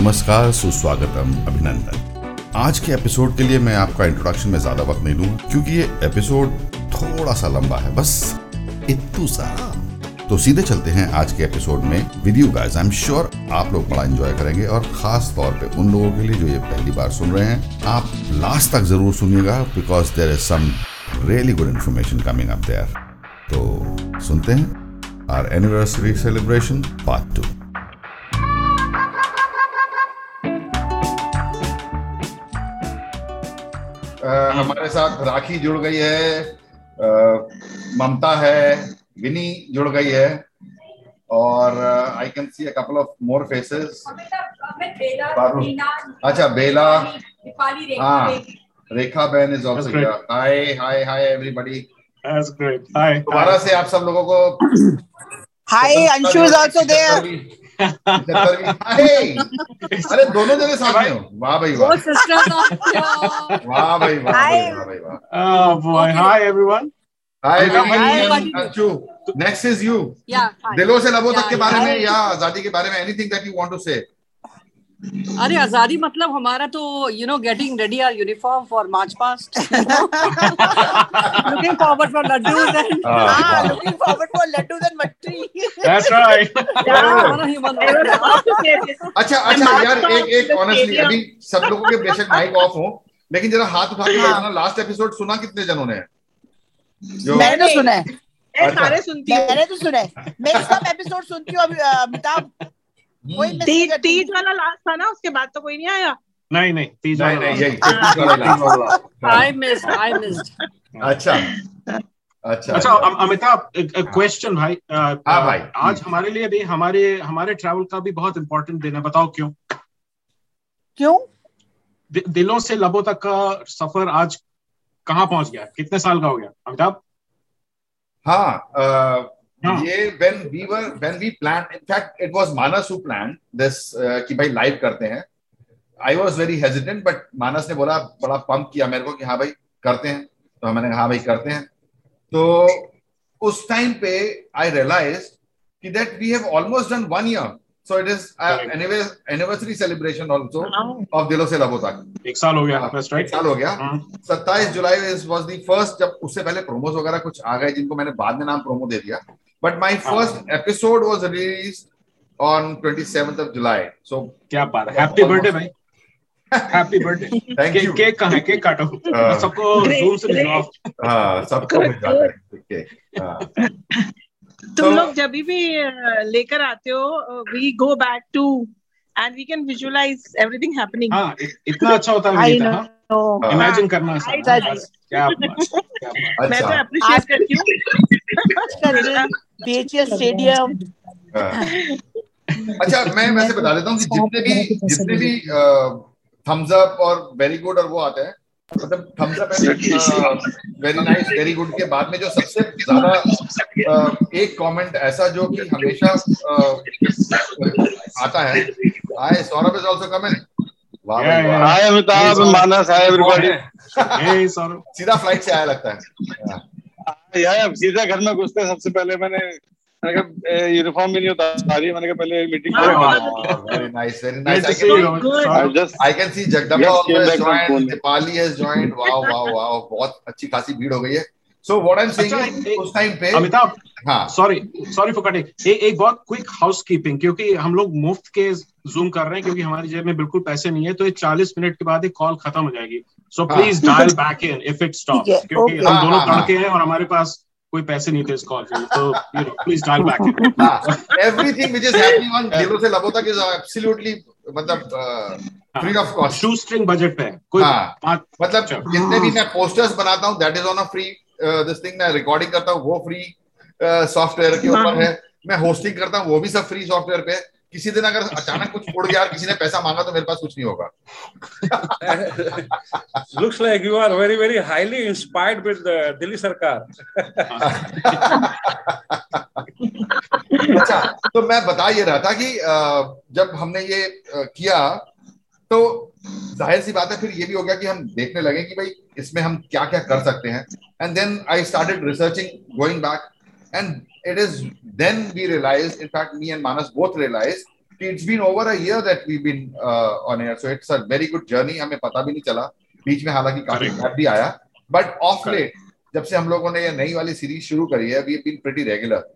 नमस्कार, सुस्वागतम, अभिनंदन। आज के एपिसोड के लिए मैं आपका इंट्रोडक्शन में ज़्यादा वक्त नहीं लूँगा क्योंकि ये एपिसोड थोड़ा सा लंबा है, बस इतू सा। तो सीधे चलते हैं आज के एपिसोड में with you guys I am sure आप लोग बड़ा एंजॉय करेंगे और खास तौर पे उन लोगों के लिए जो ये पहली बार सुन रहे हैं, आप लास्ट तक ज़रूर सुनिएगा because there is some really good information coming up there तो सुनते हैं our anniversary celebration part two हमारे साथ राखी जुड़ गई है ममता है विनी जुड़ गई है और I can see a couple of more faces अच्छा, बेला। हाँ रेखा बहन is also. Hi hi hi everybody That's great. दोबारा से आप सब लोगों को Hi, Anshu is also there. 75वीं हाय अरे दोनों जगह साथ में हो। वाह भाई वाह। वाह भाई वाह भाई वाह भाई वाह। Oh boy. Hi Welcome. Vini next is you दिलों से लबों तक के बारे में या आज़ादी के बारे में anything that you want to say अरे आज़ादी मतलब हमारा तो you know getting ready our uniform for march past looking forward for laddoos and looking forward for laddus and matri. That's right. अच्छा अच्छा यार एक एक ऑनेस्टली अभी सब लोगों के बेशक माइक ऑफ़ हो लेकिन जरा हाथ उठा के हाँ। बताना लास्ट एपिसोड सुना कितने जनों ने? मैंने तो सुना है। अच्छा। सारे सुनती हूँ। मैंने तो सुना है। मैं सब एपिसोड सुनती हूँ अभी, अमिताभ। हम्म, तीज तीज वाला लास्ट था ना उसके बाद तो कोई नहीं आया। नहीं नहीं तीज नहीं। आई मिस आई मिस्ड अच्छा अच्छा अच्छा अमिताभ क्वेश्चन भाई अ, हाँ भाई। आज हमारे लिए भी हमारे हमारे ट्रैवल का भी बहुत इंपॉर्टेंट दिन है बताओ क्यों? क्यों? दि, दिलों से लबों तक का सफ़र आज कहाँ पहुँच गया? कितने साल का हो गया? अमिताभ? हाँ हाँ। ये when we were when we plan in fact it was Manas who plan this कि भाई लाइव करते हैं। I was very hesitant but Manas ने बोला बड़ा पंप किया मेरे को कि हाँ भाई करते हैं। तो मैंने कहा हाँ भाई करते हैं। तो उस टाइम पे आई रियलाइज़ कि that we have almost done one year so it is anniversary celebration also of दिलों से लबों तक एक साल हो गया हाँ, that's एक साल हो गया। हाँ, सत्ताईस जुलाई वाज द फ़र्स्ट जब उससे पहले प्रोमोज वगैरह कुछ आ गए जिनको मैंने बाद में नाम प्रोमो दे दिया। But my first episode was release on 27th of July so क्या बात है। हैप्पी बर्थडे भाई। Happy birthday thank you cake कहाँ है? केक काटो। हाँ। सबको जूम से भिजवाओ हाँ सबको मिल जाता है है हाँ, तुम लोग जब भी लेकर आते हो we go back to and we can visualise everything happening हाँ इतना अच्छा होता है विनीता, हाँ? इमेजिन करना है। क्या बात क्या बात। मैं तो अच्छा अप्रिशिएट करती हूँ। बीएचएल स्टेडियम हाँ। अच्छा मैं वैसे बता देता हूँ कि जितने भी जितने भी थम्स अप और वेरी गुड और वो आते हैं मतलब thumbs up very nice very good के बाद में जो सबसे ज़्यादा एक कमेंट ऐसा जो कि हमेशा आता है। Hi Saurabh is also coming hi Amitabh Manas hi everybody hey Saurabh. सीधा फ़्लाइट से आया लगता है। हाँ। सीधा घर में घुसते सबसे पहले मैंने यूनिफॉर्म भी नहीं होता मैंने कहा पहले मीटिंग बहुत अच्छी खासी भीड़ हो गई है. So what I'm saying अच्छा, is एक- उस टाइम पे अमिताभ हाँ सॉरी सॉरी फॉर कटिंग एक एक बहुत क्विक हाउस कीपिंग क्योंकि हम लोग मुफ़्त के जूम कर रहे हैं क्योंकि हमारी जेब में बिल्कुल पैसे नहीं है तो ये चालीस मिनट के बाद एक कॉल खत्म हो जाएगी सो हाँ। Please dial back in if it stop है, क्योंकि okay. हम हाँ, दोनों हाँ, हाँ। लड़के हैं और हमारे पास कोई पैसे नहीं थे इस कॉल के तो you know please dial back in हाँ everything which is happening on दिलों से लबों तक is absolutely मतलब free of cost shoestring budget पे है कोई हाँ। मतलब। जितने भी मैं पोस्टर्स बनाता हूँ that is on a free this thing मैं रिकॉर्डिंग करता हूँ वो फ्री सॉफ्टवेयर के ऊपर है। मैं होस्टिंग करता हूँ वो भी सब फ्री सॉफ्टवेयर पे। किसी दिन अगर अचानक कुछ उड़ गया किसी ने पैसा मांगा तो मेरे पास कुछ नहीं होगा। Looks like you are very, very highly inspired with the Delhi Sarkar. अच्छा तो मैं बता ये रहा था कि जब हमने ये किया तो ज़ाहिर सी बात है फिर ये भी हो गया कि हम देखने लगे कि भाई इसमें हम क्या क्या कर सकते हैं। And then I started researching going back and it is then we realise in fact me and Manas both realise it's been over a year that we've been uh, on air, so it's a very good journey. हमें पता भी नहीं चला बीच में हालाँकि काफ़ी. Gap भी आया। बट ऑफ़ लेट जब से हम लोगों ने ये नई वाली सीरीज़ शुरू करी है we been pretty regular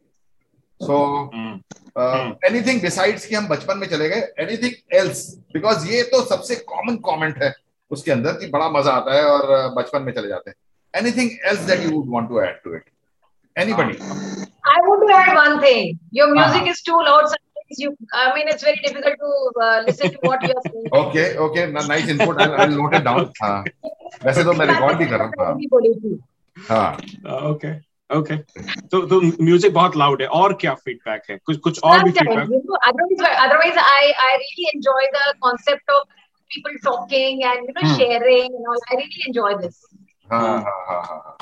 so anything besides कि हम बचपन में चले गए एनीथिंग एल्स बिकॉज़ ये तो सबसे कॉमन कमेंट है उसके अंदर कि बड़ा मज़ा आता है और uh, बचपन में चले जाते हैं anything else that you would want to add to it anybody I want to add one thing. Your music Uh-huh. is too loud. Sometimes you, I mean, it's very difficult to uh, listen to what you are saying. Okay okay nice input I will note it down हाँ वैसे तो मैं record भी कर रहा हूँ. हाँ okay okay तो तो म्यूज़िक बहुत लाउड है। और क्या फीडबैक है? कुछ कुछ और भी feedback otherwise I I really enjoy the concept of people talking and you know sharing and all I really enjoy this हाँ हाँ हाँ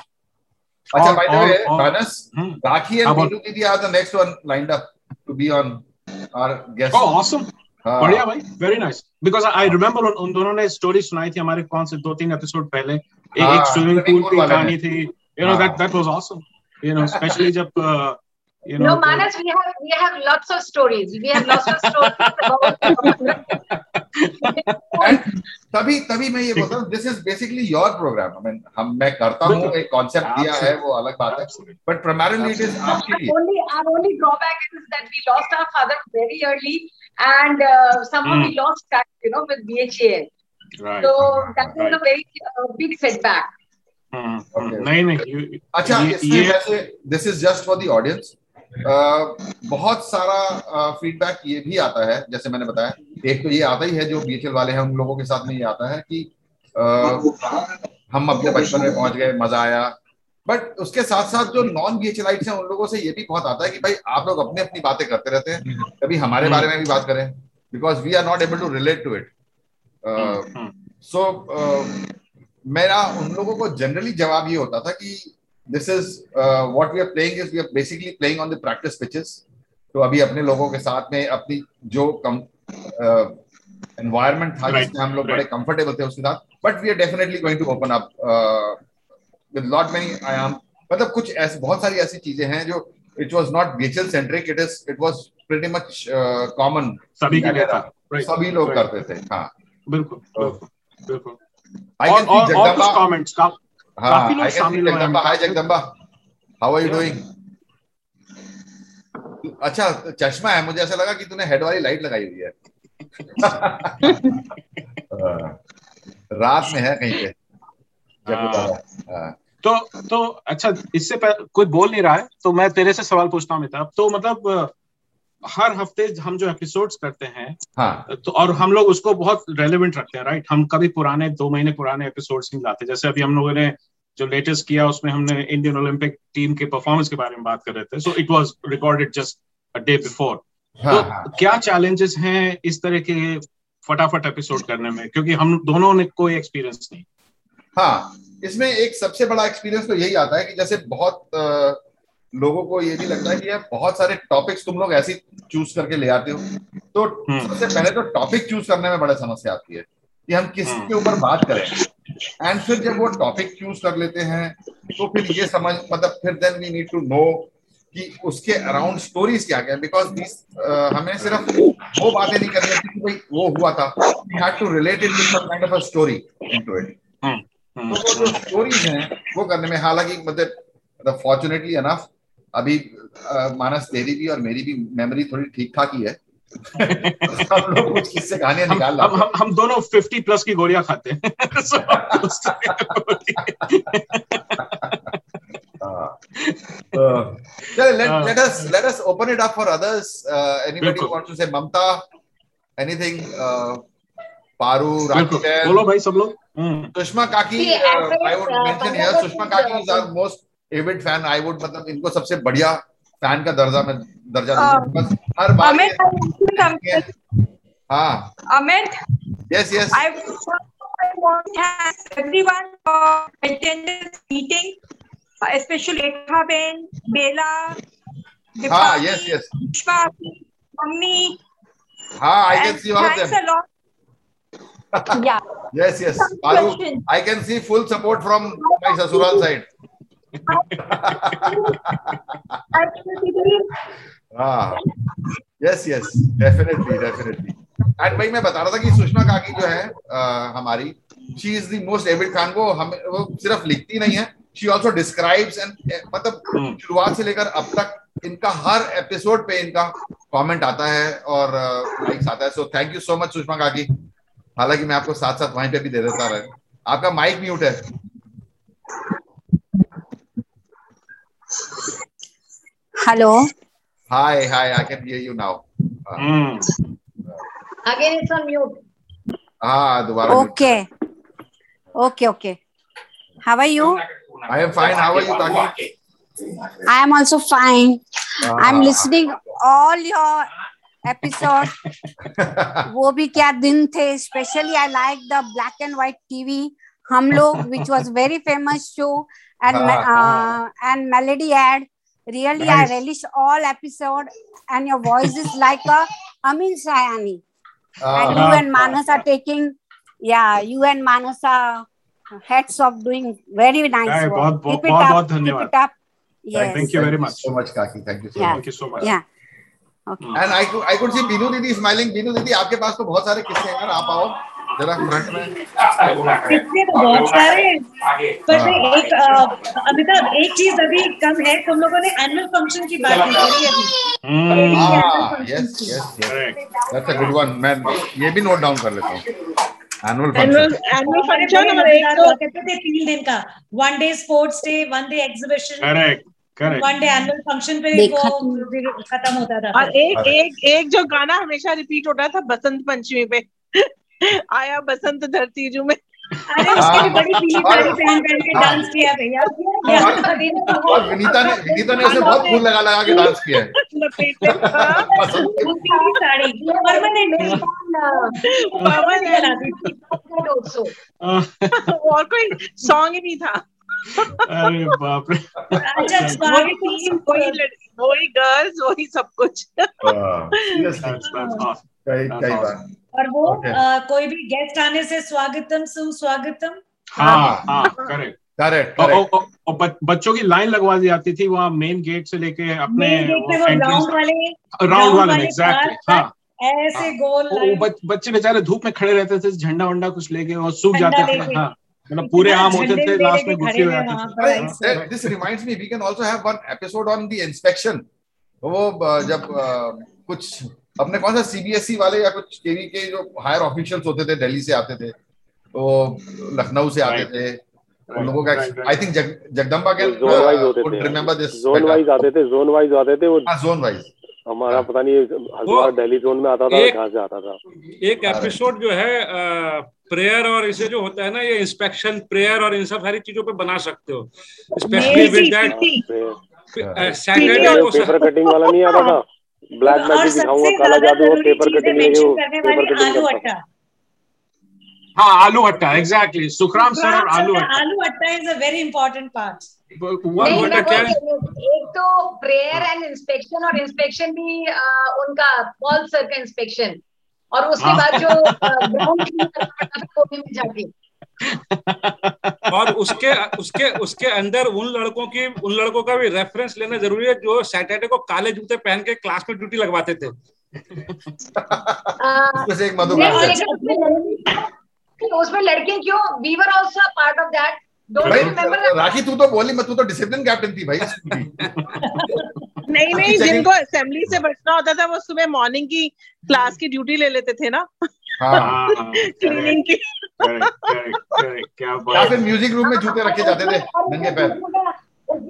अच्छा by the way Manas Rakhi and Meenu दीदी are the next one lined up to be on our guest oh awesome बढ़िया भाई very nice because I remember उन दोनों ने स्टोरी सुनाई थी हमारे कौन से दो तीन एपिसोड पहले एक स्विमिंग पूल की कहानी थी। You know that that was awesome. You know specially जब uh, you No, know Manas, we have we have lots of stories. We have lots of stories about. and तभी तभी मैं ये बोलता हूँ this is basically your program I mean हम मैं करता हूँ। एक कॉन्सेप्ट दिया है वो अलग बात है. बट प्राइमरली इट इज़ आपके लिए only our only drawback is that we lost our father very early, and uh, somehow Hmm. we lost touch, you know, with BHA. Right. So that Right. a very uh, big setback. Hmm, Okay. हम्म, नहीं नहीं अच्छा इसमें this is just for the audience बहुत सारा feedback ये भी आता है जैसे मैंने बताया। एक तो ये आता ही है जो बीएचएल वाले हैं उन लोगों के साथ में ये आता है कि अ, हम अपने बचपन में पहुँच गए मज़ा आया। बट उसके साथ साथ जो नॉन बी बीएचएलाइट्स हैं उन लोगों से ये भी बहुत आता है कि भाई आप लोग अपनी अपनी बातें करते रहते हैं। कभी हमारे बारे में भी बात करें because we are not able to relate to it hmm, so मेरा उन लोगों को जनरली जवाब ये होता था कि this is what we are playing is we are basically playing on the practice pitches तो अभी अपने लोगों के साथ में अपनी जो कम एनवायरनमेंट था Right, जिसमें हम लोग right. बड़े कंफर्टेबल थे उसके साथ but we are definitely going to open up with lot many I am मतलब कुछ ऐसे बहुत सारी ऐसी चीज़ें हैं जो it was not BHL centric it is it was pretty much common सभी के लिए था Right. सभी लोग. करते थे हाँ बिल्कुल बिल्कुल और और और कुछ कमेंट्स का हाँ काफ़ी लोग I can see शामिल हुए हैं hi Jagdamba how are you doing अच्छा चश्मा है मुझे ऐसा लगा कि तूने हेड वाली लाइट लगाई हुई है। रात में है कहीं पे। हाँ। तो तो अच्छा इससे कोई बोल नहीं रहा है तो मैं तेरे से सवाल पूछता हूँ अमिताभ तो मतलब हर हफ़्ते हम जो एपिसोड्स करते हैं हाँ। तो और हम लोग उसको बहुत रेलेवेंट रखते हैं राइट हम कभी पुराने दो महीने पुराने एपिसोड्स नहीं लाते। जैसे अभी हम लोगों ने जो लेटेस्ट किया उसमें हमने इंडियन ओलंपिक टीम के परफॉर्मेंस के बारे में बात कर रहे थे। So it was recorded just a day before तो हाँ। क्या चैलेंजेस हैं इस तरह के फटाफट एपिसोड करने में? क्योंकि हम दोनों ने कोई एक्सपीरियंस नहीं। हाँ इसमें एक सबसे बड़ा एक्सपीरियंस तो यही आता है कि जैसे बहुत लोगों को ये भी लगता है कि यार बहुत सारे टॉपिक्स तुम लोग ऐसे चूज़ करके ले आते हो। तो हम्म। सबसे पहले तो टॉपिक चूज़ करने में बड़ा समस्या आती है कि हम किस हम्म। ऊपर बात करें। एंड फिर जब वो टॉपिक चूज़ कर लेते हैं तो फिर ये समझ मतलब फिर then we need to know कि उसके अराउंड स्टोरीज क्या क्या। बिकॉज़ दिस हमें सिर्फ़ वो बातें नहीं करनी होती कि भाई वो हुआ था। We have to relate it with some kind of a story into it hmm, तो वो जो स्टोरीज हैं वो करने में हालाँकि मतलब मतलब फॉर्चुनेटली अनफ अभी आ, मानस तेरी भी और मेरी भी मेमोरी थोड़ी ठीक ठाक ही है। हम लोग गाने निकाल हम, हम, हम दोनों फिफ्टी प्लस की गोलियाँ खाते हैं। ममता एनीथिंग पारू राकेश सुषमा काकी uh, सुषमा काकी most avid fan I would मतलब इनको सबसे बढ़िया फ़ैन का दर्जा में दर्जा हर बार हाँ। Yes yes full support from my ससुराल साइड हाँ। Yes yes definitely definitely and भाई मैं बता रहा था कि सुषमा काकी जो है uh, हमारी she is the most avid Khan को हम वो सिर्फ़ लिखती नहीं है शी ऑल्सो डिस्क्राइब्स एंड मतलब हम्म। शुरुआत से लेकर अब तक इनका हर एपिसोड पे इनका कमेंट आता है और लाइक्स आता है। So thank you so much Sushma काकी। हालाँकि मैं आपको साथ साथ वहीं पे भी दे देता रहे। आपका माइक म्यूट है। Hello hi hi I can hear you now hmm Again, it's on mute. हाँ दोबारा mute okay okay okay how are you I am fine. How are you, Taki? I am also fine I am Ah. Listening all your episode वो भी क्या दिन थे specially I like the black and white TV हम लोग which was very famous show And and melody ad really nice. i relish all episode and your voice is like a amin sayani and you Ah, and manas are taking yeah you and manas are heads of doing very nice Hey, work बहुत- keep बहुत- it up बहुत keep it up yes Thank you very much. so much, Kaki. Thank you so Yeah. much. Thank you so much. yeah okay And I could I could see Binu दीदी smiling. Binu दीदी आपके पास तो बहुत सारे किस्से हैं यार आप आओ जरा फ्रंट में इसलिए तो बहुत सारे पर हाँ। मैं एक अमिताभ एक चीज़ अभी कम है तुम लोगों ने एनुअल फ़ंक्शन की बात नहीं करी अभी yes. correct. That's a good one. मैं ये भी नोट डाउन कर लेता हूँ. एनुअल एनुअल फ़ंक्शन और एक तो करते थे तीन दिन का one day sports day one day exhibition Correct. Correct. One day annual function पे वो खत्म होता था और एक एक एक जो गाना हमेशा रिपीट होता था बसंत पंचमी पे आया बसंत धरती जू में। अरे उसकी भी बड़ी पीली साड़ी पहन पहन के डांस किया भैया। और विनीता ने विनीता ने उसे बहुत फूल लगा लगा के डांस किया है. लपेटे। वो पीली साड़ी परमानेंट पवन also. और कोई सॉन्ग ही नहीं था। अरे बाप रे। अच्छा वही वही गर्ल्स वही सब कुछ। हाँ, seriously. That's, that's awesome. कई कई बार. और वो Okay. अ, कोई भी गेस्ट आने से स्वागतम सुस्वागतम हाँ हाँ करेक्ट Correct. और, और, और बच्चों की लाइन लगवा दी जाती थी वहाँ मेन गेट से लेके अपने वो राउंड वाले राउंड वाले वाले एग्जैक्टली हाँ ऐसे हाँ। गोल वो- वो बच, बच्चे बेचारे धूप में खड़े रहते थे झंडा वंडा कुछ लेके और सूख जाते थे हाँ मतलब पूरे आम होते थे लास्ट में गुस्से हो जाते थे। this reminds me we can also have one episode on the inspection. वो जब uh, कुछ अपने कौन सा सीबीएसई वाले या कुछ टीवी के जो हायर ऑफिशियल्स होते थे दिल्ली से आते थे तो लखनऊ से आते थे उन लोगों का. आई थिंक जगदम्बा के जोन वाइज होते थे। रिमेंबर दिस जोन वाइज आते थे जोन वाइज आते थे वो जोन वाइज हमारा पता नहीं दिल्ली जोन में आता था कहाँ से आता था। एक एपिसोड जो है प्रेयर और इसे जो होता है ना ये इंस्पेक्शन प्रेयर और इन सब सारी चीज़ों पे बना सकते हो। स्पेशली विद दैट सैटरडे को पेपर कटिंग वाला नहीं आता था? ब्लैक मैजिक दिखाऊँगा सबसे काला जादू और पेपर कटिंग लेके वो पेपर कटिंग आलू करता हाँ। आलू अट्टा एग्जैक्टली सुखराम सर और आलू अट्टा आलू अट्टा is a very important part मैं है? हूँ, एक तो प्रेयर एंड इंस्पेक्शन और इंस्पेक्शन भी उनका पॉल सर का इंस्पेक्शन और उसके हाँ। बाद जो ग्राउंड क्लीन और उसके उसके उसके अंदर उन लड़कों की उन लड़कों का भी रेफरेंस लेना ज़रूरी है जो सैटरडे को काले जूते पहन के क्लास में ड्यूटी लगवाते थे। उसमें एक लड़की- क्यों? We were also part of that don't भाई रिमेंबर राखी तू तो बोली मत तू तो डिसिप्लिन कैप्टन थी भाई। नहीं नहीं जिनको असेंबली से बचना होता था वो सुबह मॉर्निंग की क्लास की ड्यूटी ले लेते थे ना। क्लीनिंग की। करेक्ट करेक्ट करेक्ट क्या बात फिर म्यूज़िक रूम में जूते रखे जाते थे नंगे पैर।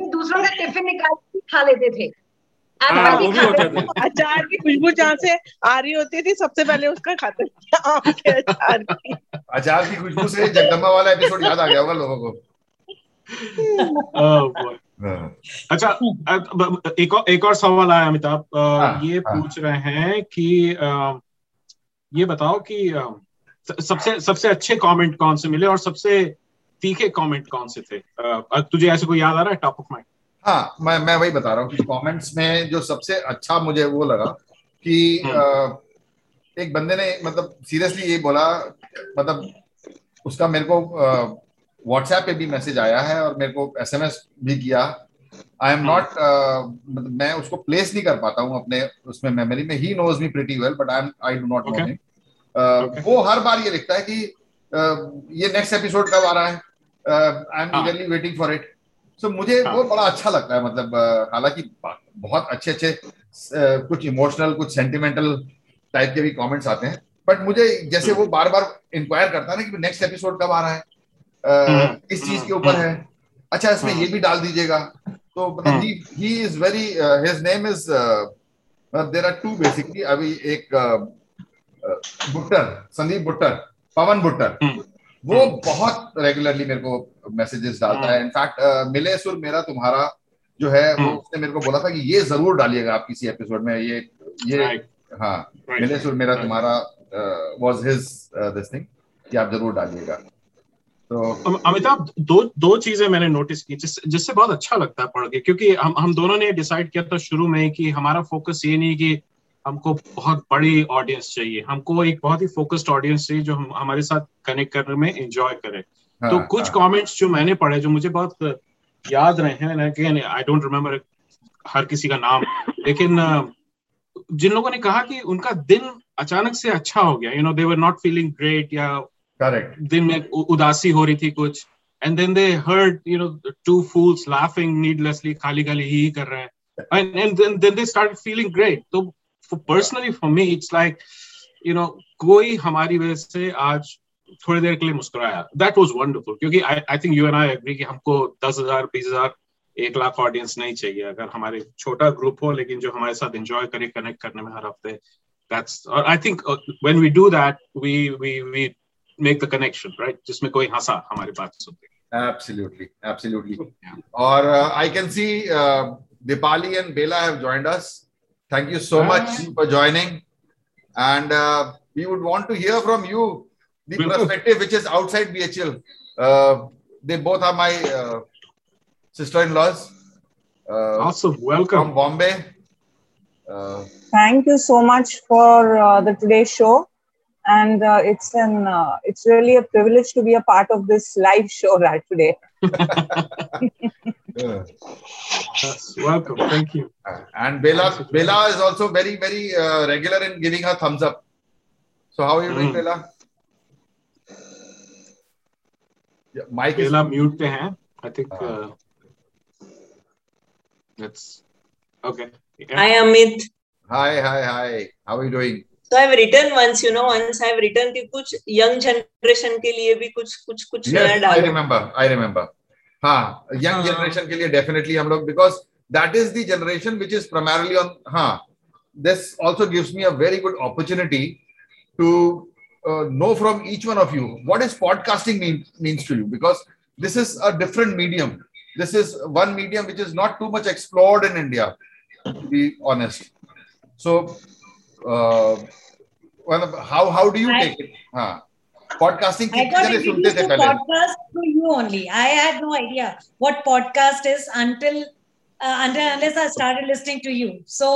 दूसरों का टिफ़िन निकाल के खा लेते थे। हाँ, अचार की खुशबू जहाँ से आ रही होती थी सबसे पहले उसका खाते के अचार की। अचार की खुशबू से जगदम्बा वाला एपिसोड याद आ गया होगा लोगों को। Oh, boy. हाँ। अच्छा एक और एक और सवाल आया अमिताभ। हाँ, ये हाँ। पूछ रहे हैं कि ये बताओ कि सबसे सबसे अच्छे कमेंट कौन से मिले और सबसे तीखे कमेंट कौन से थे? तुझे ऐसे कोई याद आ रहा है? टॉप ऑफ़ माइंड हाँ मैं मैं वही बता रहा हूँ कि कमेंट्स में जो सबसे अच्छा मुझे वो लगा कि एक बंदे ने मतलब सीरियसली ये बोला मतलब उसका मेरे को व्हाट्सएप पे भी मैसेज आया है और मेरे को एसएमएस भी किया आई एम नॉट मैं उसको प्लेस नहीं कर पाता हूँ अपने उसमें मेमोरी में. He knows me pretty well but I am I do not know him वो हर बार ये लिखता है कि uh, ये नेक्स्ट एपिसोड कब आ रहा है? I am. Eagerly waiting for it so मुझे हाँ। वो बड़ा अच्छा लगता है मतलब uh, हालाँकि बहुत अच्छे अच्छे uh, कुछ इमोशनल कुछ सेंटिमेंटल टाइप के भी कमेंट्स आते हैं. बट मुझे जैसे वो बार बार इंक्वायर करता है ना कि नेक्स्ट एपिसोड कब आ रहा है? Uh, हम्म, किस चीज़ के हम्म, ऊपर है? अच्छा इसमें। ये भी डाल दीजिएगा. तो मतलब हम्म। He he is very his name is there are two basically अभी एक uh, uh, बुट्टर संदीप बुट्टर पवन बुट्टर हम्म। वो हम्म। बहुत रेगुलरली मेरे को मैसेजेस डालता है। इनफैक्ट मिले सुर मेरा तुम्हारा जो है वो हम्म। उसने मेरे को बोला था कि ये ज़रूर डालिएगा आप किसी एपिसोड में ये ये हाँ. मिले सुर मेरा. तुम्हारा वाज हिज दिस थिंग कि आप ज़रूर डालिएगा तो अमिताभ दो दो चीज़ें मैंने नोटिस की जिस, जिससे बहुत अच्छा लगता है पढ़ के क्योंकि हम हम दोनों ने डिसाइड किया था शुरू में कि हमारा फोकस ये नहीं कि हमको बहुत बड़ी ऑडियंस चाहिए हमको एक बहुत ही फोकस्ड ऑडियंस चाहिए जो हम हमारे साथ कनेक्ट करने में एंजॉय करे। हाँ, तो कुछ हाँ, कमेंट्स जो मैंने पढ़े जो मुझे बहुत याद रहे हैं अगेन आई डोंट रिमेम्बर हर किसी का नाम लेकिन जिन लोगों ने कहा कि उनका दिन अचानक से अच्छा हो गया you know they were not feeling great या करेक्ट दिन में उदासी हो रही थी कुछ। And then they heard you know two fools laughing needlessly खाली खाली ही कर रहे हैं। And and then then they start feeling great तो personally for me it's like you know कोई हमारी वजह से आज थोड़ी देर के लिए मुस्कुराया। दैट वाज वंडरफुल क्योंकि I think you and I agree कि हमको दस हज़ार, बीस हज़ार, एक लाख ऑडियंस नहीं चाहिए। अगर हमारे छोटा ग्रुप हो, लेकिन जो हमारे साथ एंजॉय करे कनेक्ट करने में हर हफ़्ते दैट्स और I think when we do that we we we make the connection right जिसमें कोई हंसा हमारी बात सुन के Absolutely, absolutely. Or uh, I can see uh, Dipali and Bela have joined us. Thank you so much for joining. And uh, we would want to hear from you the Bilkul. perspective which is outside BHL. Uh, they both are my uh, sister-in-laws uh, awesome welcome from Bombay. Uh, Thank you so much for uh, the today's show, and uh, it's an uh, it's really a privilege to be a part of this live show right today. Yeah. welcome. Thank you. And bela bela is also very very uh, regular in giving her thumbs up. So how are you doing mm. Bella? bela yeah, mic bela is... mute pe hain i think uh, uh that's okay. Yeah. hi amit. Hi hi hi. How are you doing? So I've written once, you know, once I've written कि कुछ young generation के लिए भी कुछ कुछ कुछ नया Yes, I डालो remember. I remember. हाँ, young generation के लिए definitely हम लोग because that is the generation which is primarily on. हाँ, this also gives me a very good opportunity to uh, know from each one of you what is podcasting mean, means to you because this is a different medium. This is one medium which is not too much explored in India, to be honest. So, uh, well, how how do you I- take it? हाँ, podcasting I कितने सुनते थे to पहले? through you only. I had no idea what podcast is until uh, until unless I started listening to you. So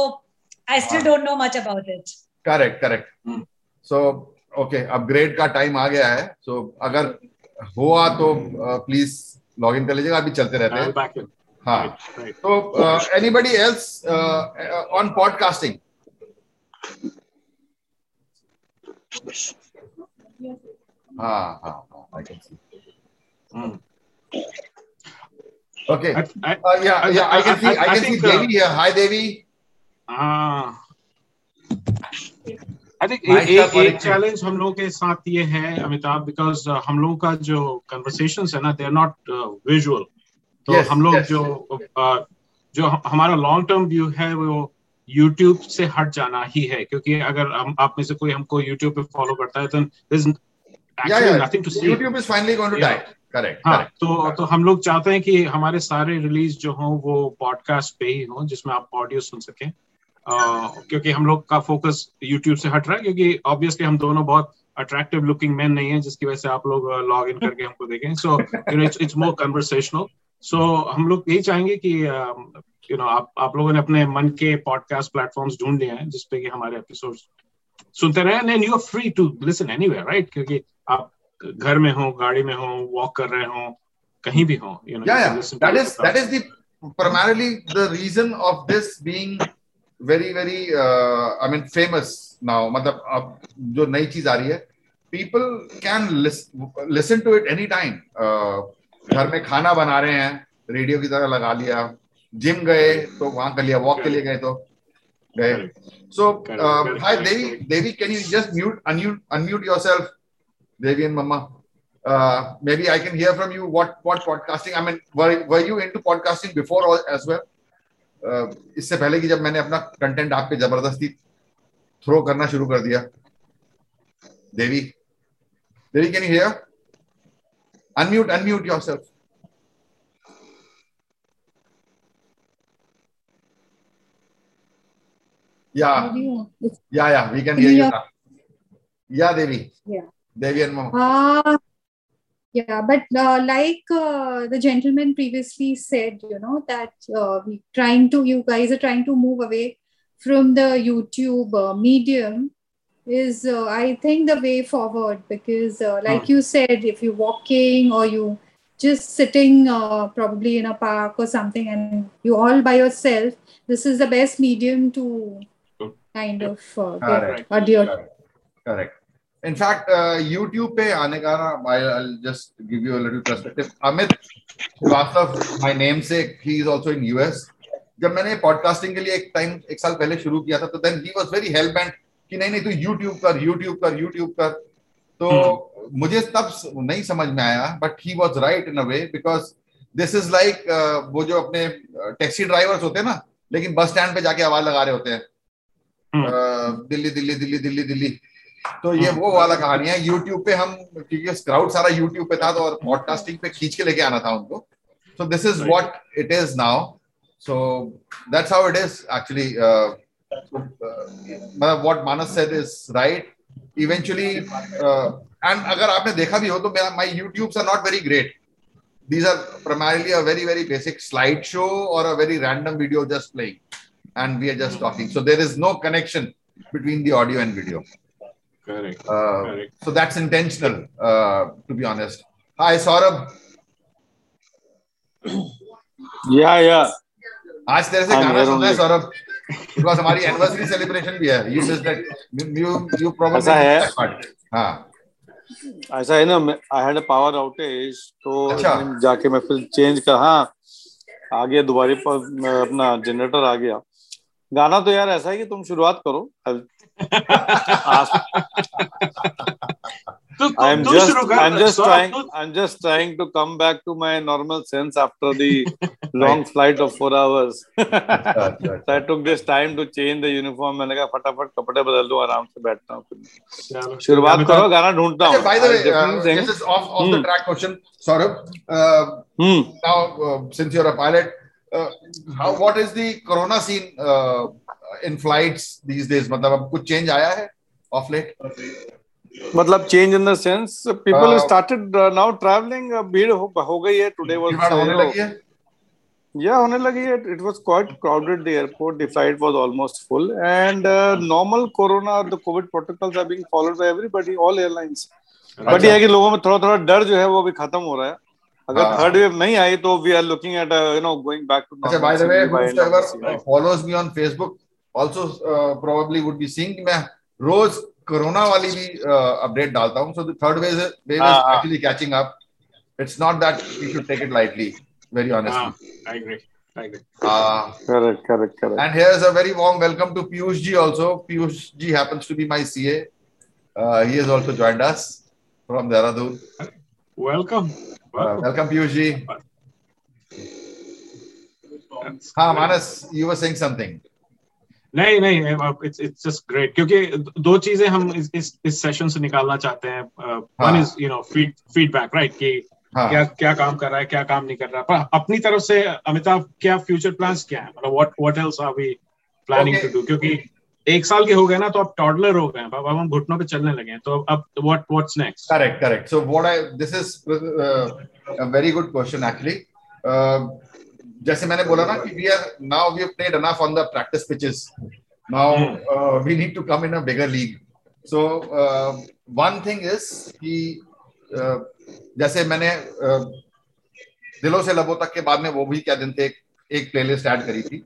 I still Ah. don't know much about it. Correct correct so okay upgrade का time आ गया है सो अगर हुआ तो please log in कर लीजिएगा अभी चलते रहते हैं हाँ तो एनीबडी एल्स ऑन पॉडकास्टिंग हाँ हाँ हाँ I can see Mm. Okay. I, I, Uh, yeah, I- yeah, I can see. I, can see uh, Devi here. Hi, Devi. हाँ आई थिंक एक एक चैलेंज हम लोगों के साथ ये है अमिताभ बिकॉज़ हम लोगों का जो कन्वर्सेशन है ना दे आर नॉट विजुअल तो हम लोग जो uh, जो हमारा लॉन्ग टर्म व्यू है वो यूट्यूब से हट जाना ही है क्योंकि अगर हम आप में से कोई हमको यूट्यूब पे फॉलो करता है तो there's Yeah, actually yeah. nothing to see YouTube is finally going to Yeah. die. Correct. हाँ. तो तो हम लोग चाहते हैं कि हमारे सारे रिलीज़ जो हों वो पॉडकास्ट पे ही हों जिसमें आप ऑडियो सुन सकें क्योंकि हम लोग का फोकस यूट्यूब से हट रहा है क्योंकि ऑब्वियसली हम दोनों बहुत अट्रैक्टिव लुकिंग मैन नहीं है जिसकी वजह से आप लोग लॉग इन करके हमको देखें so you know it's it's more conversational so हम लोग यही चाहेंगे कि यू नो आप आप लोगों ने अपने मन के पॉडकास्ट प्लेटफॉर्म्स ढूंढ लिए हैं जिसपे कि हमारे एपिसोड सुनते रहे। And you are free to listen anywhere right क्योंकि आप घर में हो गाड़ी में हो वॉक कर रहे हो कहीं भी हो you know. That is that is the primarily the reason of this being very very uh, I mean famous now. मतलब अब जो नई चीज़ आ रही है people can listen to it any time घर में खाना बना रहे हैं रेडियो की तरह लगा लिया जिम गए तो वहाँ कर लिया वॉक के लिए गए तो गए। So hi Devi Devi can you just mute unmute unmute yourself Devi and mamma uh, maybe I can hear from you what what podcasting. I mean, were were you into podcasting before as well? Uh, इससे पहले कि जब मैंने अपना content आप पे ज़बरदस्ती throw करना शुरू कर दिया। Devi Devi can you hear unmute unmute yourself Yeah. Yeah, yeah, we can hear you now. Yeah, Devi. Yeah. Devi and Mama. Uh, yeah but uh, like uh, the gentleman previously said you know that uh, we trying to you guys are trying to move away from the youtube uh, medium is uh, i think the way forward because uh, like Hmm. you said if you're walking or you just sitting probably in a park or something and you all by yourself this is the best medium to kind of uh, Correct. audio Correct. In fact, uh, YouTube पे आने का ना I'll, I'll just give you a little perspective. Amit Srivastava, my namesake, he is also in US. जब मैंने podcasting के लिए एक time एक साल पहले शुरू किया था तो then he was very hell bent कि नहीं नहीं तू YouTube कर YouTube कर YouTube कर तो hmm. मुझे तब नहीं समझ में आया but he was right in a way because this is like वो जो अपने टैक्सी ड्राइवर्स होते हैं ना लेकिन बस स्टैंड पे जाके आवाज़ लगा रहे होते हैं अ, दिल्ली दिल्ली दिल्ली दिल्ली दिल्ली। तो ये वो वाला कहानी है। यूट्यूब पे हम क्योंकि क्राउड सारा यूट्यूब पे था तो और पॉडकास्टिंग पे खींच के लेके आना था उनको। So this is. What it is now so that's how it is actually मतलब what Manas said is right eventually and अगर आपने देखा भी हो तो मेरा my YouTubes are not very great these are primarily a very very basic slideshow or a very random video just playing. And we are just talking so there is no connection between the audio and video Correct. uh, Correct. so that's intentional uh, to be honest hi saurabh या या आज तेरे से गाना सुन रहे हैं. Saurabh because हमारी एनिवर्सरी सेलिब्रेशन भी है you miss that you you probably ऐसा है? हाँ ऐसा है ना I had a power outage तो अच्छा। जाके मैं फिर चेंज कर हाँ आ गया दोबारा पर अपना जनरेटर आ गया गाना तो यार ऐसा है कि तुम शुरुआत करो। I am just I am just trying I am just trying to come back to my normal sense after the long flight of four hours so I took this time to change the uniform. मैंने कहा फटाफट कपड़े बदल लूँ आराम से बैठता हूँ शुरुआत करो गाना ढूंढता हूँ। Okay, by the way, I'll definitely uh, sing. this is off off the Hmm. track question, Saurabh. Uh, how what is the corona scene uh, in flights these days? मतलब अब कुछ change आया है off late? मतलब change in the sense people Uh, started now travelling भीड़ हो, हो गई है टुडे वाज होने लगी है? या होने लगी है it was quite crowded the airport the flight was almost full and normal corona the COVID protocols are being followed by everybody all airlines but. ये है कि लोगों में थोड़ा थोड़ा डर जो है वो भी खत्म हो रहा है अगर हाँ। थर्ड वेव नहीं आई तो we are looking at you know going back to अच्छा, by the way, whoever uh, follows me on Facebook also uh, probably would be seeing कि मैं रोज कोरोना वाली भी अपडेट डालता हूँ. So the third wave is, wave is हाँ, हाँ. actually catching up. It's not that you should take it lightly, very honestly. हाँ, I agree. I agree. Uh, correct correct correct And here's a very warm welcome to Piyush ji also. Piyush ji happens to be my CA. Uh, he has also joined us from Dehradun. Welcome. Uh, welcome, Piyush ji. हाँ, Manas, you were saying something. नहीं नहीं it's it's just great क्योंकि दो चीज़ें हम इस इस, इस सेशन से निकालना चाहते हैं। One. Is you know feed feedback right कि हाँ। क्या क्या काम कर रहा है क्या काम नहीं कर रहा है। पर अपनी तरफ़ से अमिताभ क्या फ्यूचर प्लान्स क्या है? मतलब what what else are we planning to do क्योंकि एक साल के हो गए ना तो आप टॉडलर हो गए हैं अब हम घुटनों पे चलने लगे हैं तो अब what what's next correct correct so what I this is a very good question actually जैसे मैंने बोला ना कि we are now we have played enough on the practice pitches now we need to come in a bigger league so one thing is कि uh, जैसे मैंने uh, दिलों से लबों तक के बाद में वो भी क्या दिन थे एक प्लेलिस्ट ऐड करी थी।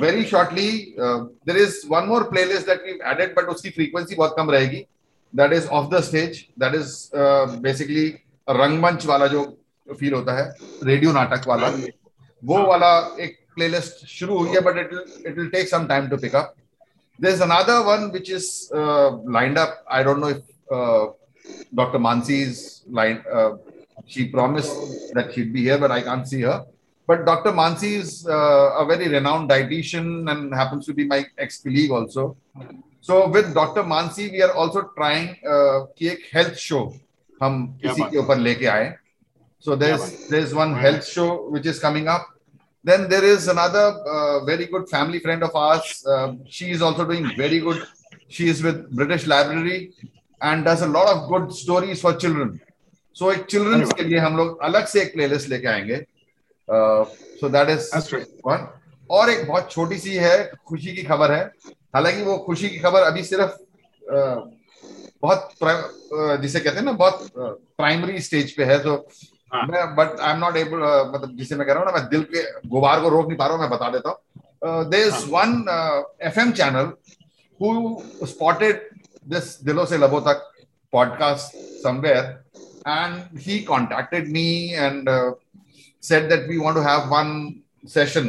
Very shortly there is one more playlist that we added but उसकी फ्रीक्वेंसी बहुत कम रहेगी. That is of the stage that is basically रंगमंच वाला जो फील होता है रेडियो नाटक वाला. वो वाला एक प्लेलिस्ट शुरू हुई है but it it will take some time to pick up there's another one which is uh, lined up. I don't know if uh, dr mansi's line uh, she promised that she'd be here but i can't see her. but dr mansi is uh, a very renowned dietitian and happens to be my ex-colleague also so with dr mansi we are also trying uh, कि एक health show हम इसी के ऊपर लेके आए so there's there's one health show which is coming up then there is another uh, very good family friend of ours. Uh, she is also doing very good. She is with British Library and does a lot of good stories for children. So एक children's के लिए हम लोग अलग से एक playlist लेके आएंगे. Uh, so that is one. और एक बहुत छोटी सी है खुशी की खबर है। हालाँकि वो खुशी की खबर अभी सिर्फ़ uh, बहुत uh, जिसे कहते हैं ना बहुत प्राइमरी स्टेज पे है तो मैं but I am not able मतलब जिसे मैं कह रहा हूँ ना मैं दिल के गुबार को रोक नहीं पा रहा हूँ मैं बता देता हूँ। There is one F M channel who spotted this दिलों से लबों तक podcast somewhere and he contacted me and said that we want to have one session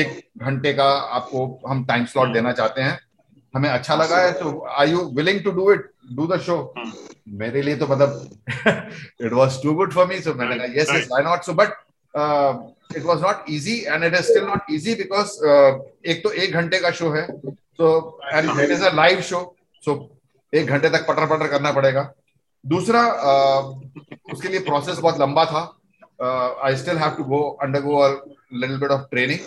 एक घंटे का आपको हम टाइम स्लॉट देना चाहते हैं। हमें अच्छा लगा है तो I you willing to do it do the show मेरे लिए तो मतलब it was too good for me so मैंने कहा yes yes why not so but it was not easy and it is still not easy because एक तो एक घंटे का शो है so and it is a live show so एक घंटे तक पटर पटर करना पड़ेगा। दूसरा uh, उसके लिए प्रोसेस बहुत लंबा था। I still have to go undergo a little bit of training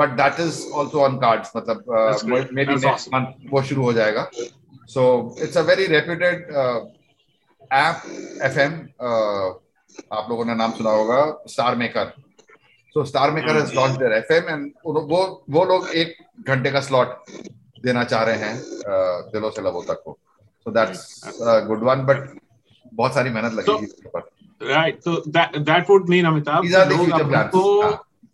but that is also on cards मतलब मे बी नेक्स्ट मंथ वो शुरू हो जाएगा. So it's a very reputed uh, app, FM. Uh, आप लोगों ने नाम सुना होगा Star Maker so Star Maker has launch their FM and वो वो लोग एक घंटे का स्लॉट देना चाह रहे हैं uh, दिलों से लबों तक को. So that's good one but बहुत सारी मेहनत लगेगी इसके राइट तो that would mean Amitabh These are the future plans. तो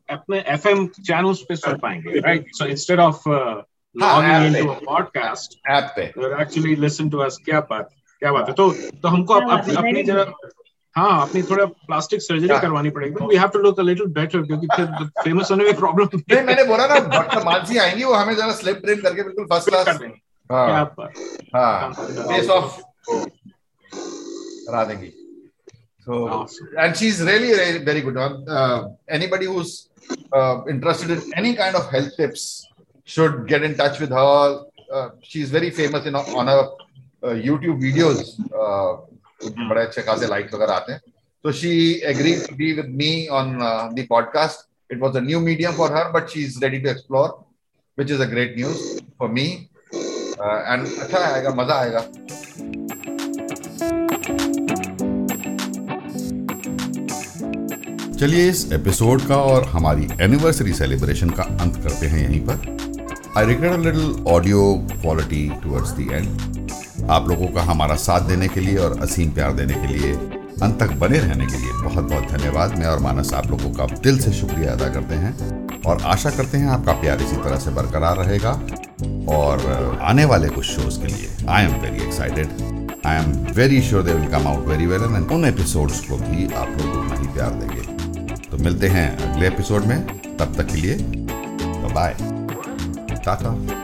अपने एफएम चैनल्स पे सुन पाएँगे राइट सो इंस्टेड ऑफ़ हाँ, logging into a podcast app पे। or actually listen to us. क्या बात क्या बात है। तो तो हमको अप, अपनी अपनी जरा हाँ अपनी थोड़ा प्लास्टिक सर्जरी हाँ। करवानी पड़ेगी। We have to look a little better क्योंकि फिर फ़ेमस होने में प्रॉब्लम नहीं मैंने बोला ना डॉक्टर मानसी आएँगी वो हमें जरा स्लिप ट्रेन करके बिल्कुल फ़र्स्ट क्लास क्या हाँ। बात। हाँ। फेस ऑफ़ करा देंगी। so and she's really very, very good uh, anybody who's uh, interested in any kind of health tips should get in touch with her uh, she's very famous in on her uh, youtube videos uh, बड़े अच्छे खासे likes वगैरह आते हैं so she agreed to be with me on uh, the podcast it was a new medium for her but she's ready to explore which is a great news for me uh, and अच्छा आएगा मजा आएगा चलिए इस episode का और हमारी anniversary celebration का अंत करते हैं यहीं पर। I a little audio quality towards the end आप लोगों का हमारा साथ देने के लिए और असीम प्यार देने के लिए, अंत तक बने रहने के लिए बहुत बहुत धन्यवाद। मैं और मानस आप लोगों का दिल से शुक्रिया अदा करते हैं और आशा करते हैं आपका प्यार इसी तरह से बरकरार रहेगा। और आने वाले कुछ शोज़ के लिए I am very excited I am very sure they will come out very well and उन एपिसोड्स को भी आप लोग उतना ही प्यार देंगे। तो मिलते हैं अगले एपिसोड में। तब तक के लिए बाय टाटा।